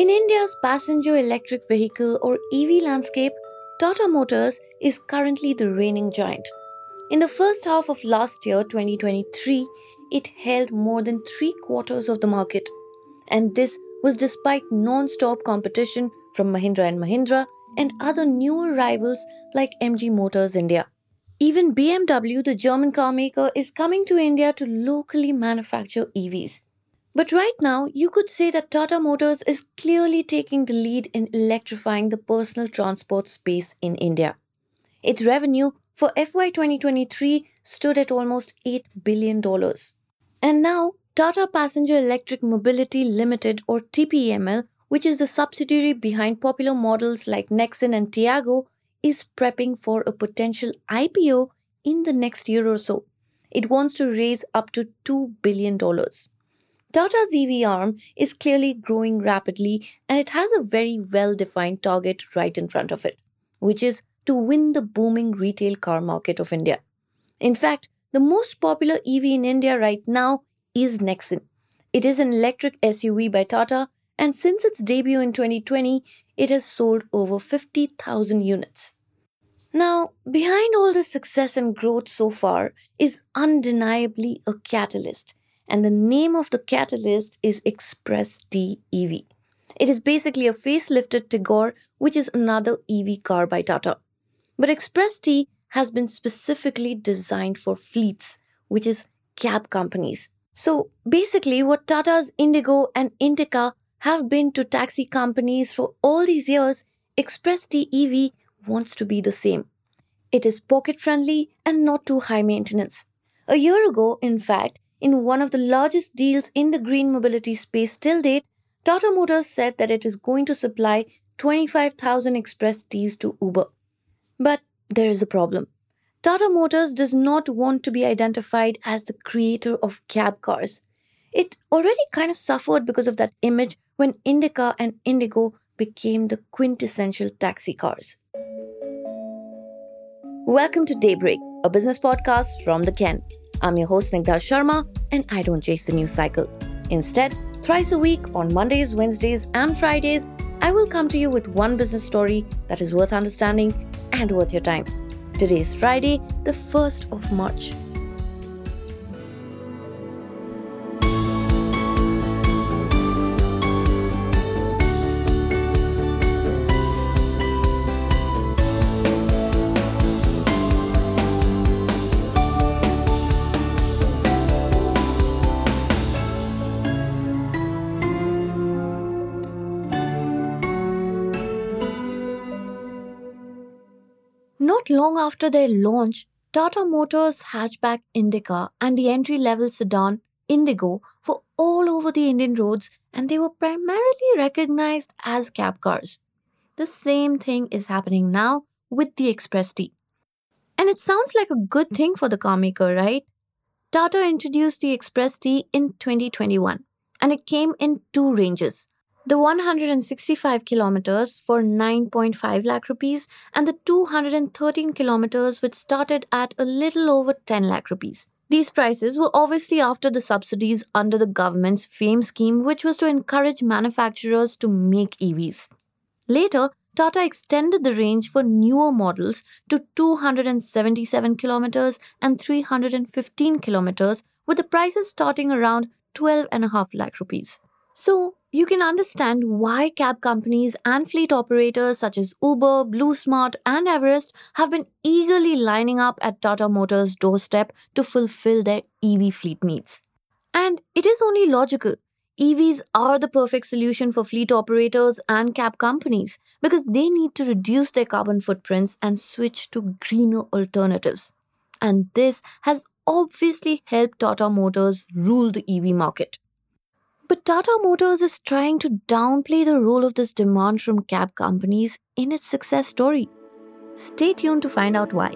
In India's passenger electric vehicle or EV landscape, Tata Motors is currently the reigning giant. In the first half of last year, 2023, it held more than three quarters of the market. And this was despite non stop competition from Mahindra and Mahindra and other newer rivals like MG Motors India. Even BMW, the German carmaker, is coming to India to locally manufacture EVs. But right now, you could say that Tata Motors is clearly taking the lead in electrifying the personal transport space in India. Its revenue for FY 2023 stood at almost $8 billion. And now, Tata Passenger Electric Mobility Limited or TPEML, which is the subsidiary behind popular models like Nexon and Tiago, is prepping for a potential IPO in the next year or so. It wants to raise up to $2 billion. Tata's EV arm is clearly growing rapidly and it has a very well defined target right in front of it, which is to win the booming retail car market of India. In fact, the most popular EV in India right now is Nexon. It is an electric SUV by Tata, and since its debut in 2020, it has sold over 50,000 units. Now, behind all this success and growth so far is undeniably a catalyst and the name of the catalyst is Express T EV. It is basically a facelifted Tigor, which is another EV car by Tata. But Xpres-T has been specifically designed for fleets, which is cab companies. So basically, what Tata's Indigo and Indica have been to taxi companies for all these years, Xpres-T EV wants to be the same. It is pocket friendly and not too high maintenance. A year ago, in fact, in one of the largest deals in the green mobility space till date, Tata Motors said that it is going to supply 25,000 Xpres-Ts to Uber. But there is a problem. Tata Motors does not want to be identified as the creator of cab cars. It already kind of suffered because of that image when Indica and Indigo became the quintessential taxi cars. Welcome to Daybreak, a business podcast from the Ken. I'm your host, Snigdha Sharma, and I don't chase the news cycle. Instead, thrice a week on Mondays, Wednesdays, and Fridays, I will come to you with one business story that is worth understanding and worth your time. Today is Friday, the 1st of March. Not long after their launch, Tata Motors hatchback Indica and the entry level sedan Indigo were all over the Indian roads and they were primarily recognized as cab cars. The same thing is happening now with the Xpres-T. And it sounds like a good thing for the car maker, right? Tata introduced the Xpres-T in 2021 and it came in two ranges the 165 kilometers for 9.5 lakh rupees and the 213 kilometers which started at a little over 10 lakh rupees. These prices were obviously after the subsidies under the government's FAME scheme, which was to encourage manufacturers to make EVs. Later, Tata extended the range for newer models to 277 kilometers and 315 kilometers, with the prices starting around 12.5 lakh rupees. So, you can understand why cab companies and fleet operators such as Uber, BluSmart, and Everest have been eagerly lining up at Tata Motors' doorstep to fulfill their EV fleet needs. And it is only logical. EVs are the perfect solution for fleet operators and cab companies because they need to reduce their carbon footprints and switch to greener alternatives. And this has obviously helped Tata Motors rule the EV market. But Tata Motors is trying to downplay the role of this demand from cab companies in its success story. Stay tuned to find out why.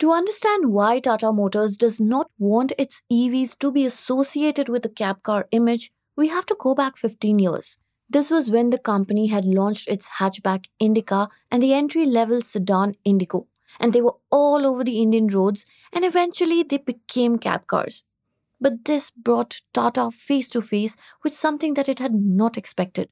To understand why Tata Motors does not want its EVs to be associated with the cab car image, we have to go back 15 years. This was when the company had launched its hatchback Indica and the entry level sedan Indigo and they were all over the Indian roads, and eventually they became cab cars. But this brought Tata face to face with something that it had not expected.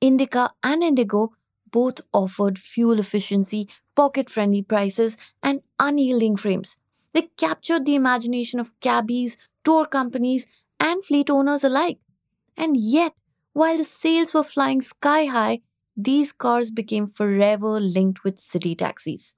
Indica and Indigo both offered fuel efficiency, pocket friendly prices, and unyielding frames. They captured the imagination of cabbies, tour companies, and fleet owners alike. And yet, while the sales were flying sky high, these cars became forever linked with city taxis.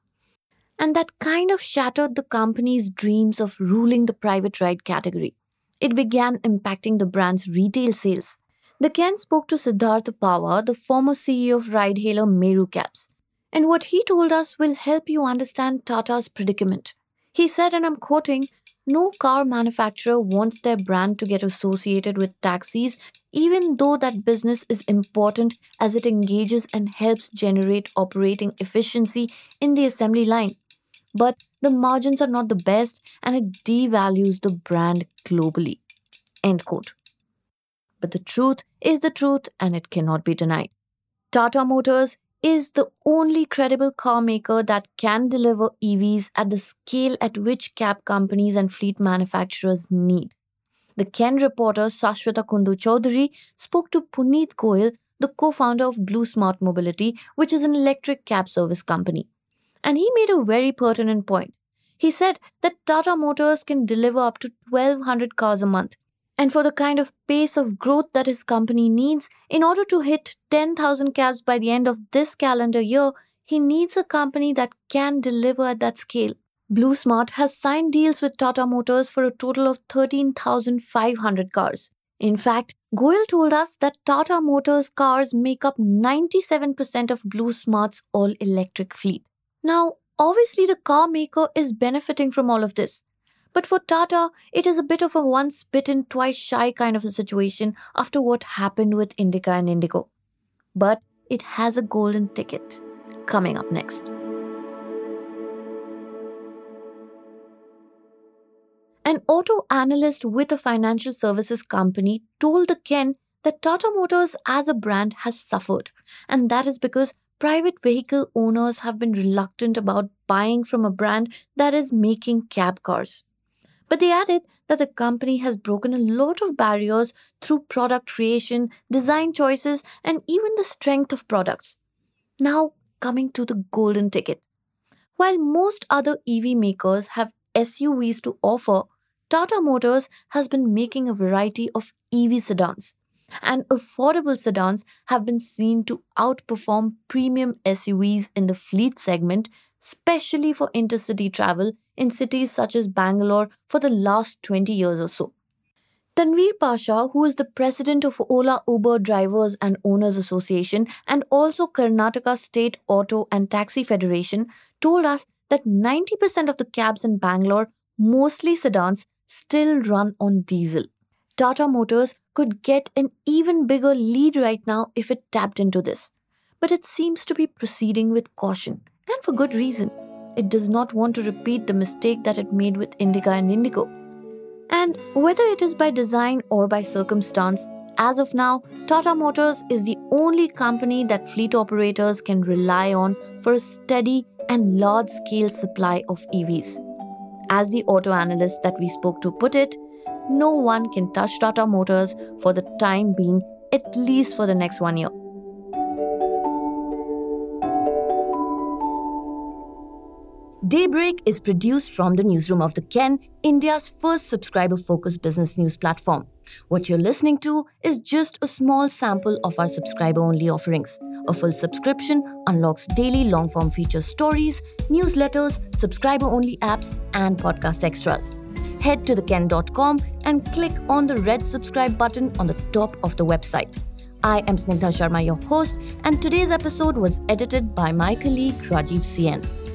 And that kind of shattered the company's dreams of ruling the private ride category. It began impacting the brand's retail sales. The Ken spoke to Siddhartha Pahwa, the former CEO of ride hailer Meru Cabs. And what he told us will help you understand Tata's predicament. He said, and I'm quoting, no car manufacturer wants their brand to get associated with taxis, even though that business is important as it engages and helps generate operating efficiency in the assembly line. But the margins are not the best and it devalues the brand globally. End quote. But the truth is the truth and it cannot be denied. Tata Motors is the only credible car maker that can deliver EVs at the scale at which cab companies and fleet manufacturers need. The Ken reporter Sashwata Kundu Chaudhary spoke to Puneet Goyal, the co founder of BluSmart Mobility, which is an electric cab service company. And he made a very pertinent point. He said that Tata Motors can deliver up to 1200 cars a month and for the kind of pace of growth that his company needs, in order to hit 10,000 cabs by the end of this calendar year, he needs a company that can deliver at that scale. BluSmart has signed deals with Tata Motors for a total of 13,500 cars. In fact, Goyal told us that Tata Motors cars make up 97% of BluSmart's all electric fleet. Now, obviously, the car maker is benefiting from all of this. But for Tata, it is a bit of a once bitten, twice shy kind of a situation after what happened with Indica and Indigo. But it has a golden ticket coming up next. An auto analyst with a financial services company told the Ken that Tata Motors as a brand has suffered, and that is because private vehicle owners have been reluctant about buying from a brand that is making cab cars. But they added that the company has broken a lot of barriers through product creation, design choices, and even the strength of products. Now, coming to the golden ticket. While most other EV makers have SUVs to offer, Tata Motors has been making a variety of EV sedans. And affordable sedans have been seen to outperform premium SUVs in the fleet segment, especially for intercity travel in cities such as Bangalore for the last 20 years or so. Tanveer Pasha, who is the president of Ola Uber Drivers and Owners Association and also Karnataka State Auto and Taxi Federation, told us that 90% of the cabs in Bangalore, mostly sedans, still run on diesel. Tata Motors could get an even bigger lead right now if it tapped into this. But it seems to be proceeding with caution, and for good reason it does not want to repeat the mistake that it made with Indica and Indigo. And whether it is by design or by circumstance, as of now, Tata Motors is the only company that fleet operators can rely on for a steady and large scale supply of EVs. As the auto analyst that we spoke to put it, no one can touch Tata Motors for the time being, at least for the next one year. Daybreak is produced from the newsroom of the Ken, India's first subscriber focused business news platform. What you're listening to is just a small sample of our subscriber only offerings. A full subscription unlocks daily long form feature stories, newsletters, subscriber only apps, and podcast extras. Head to theken.com and click on the red subscribe button on the top of the website. I am Snigdha Sharma, your host, and today's episode was edited by my colleague Rajiv CN.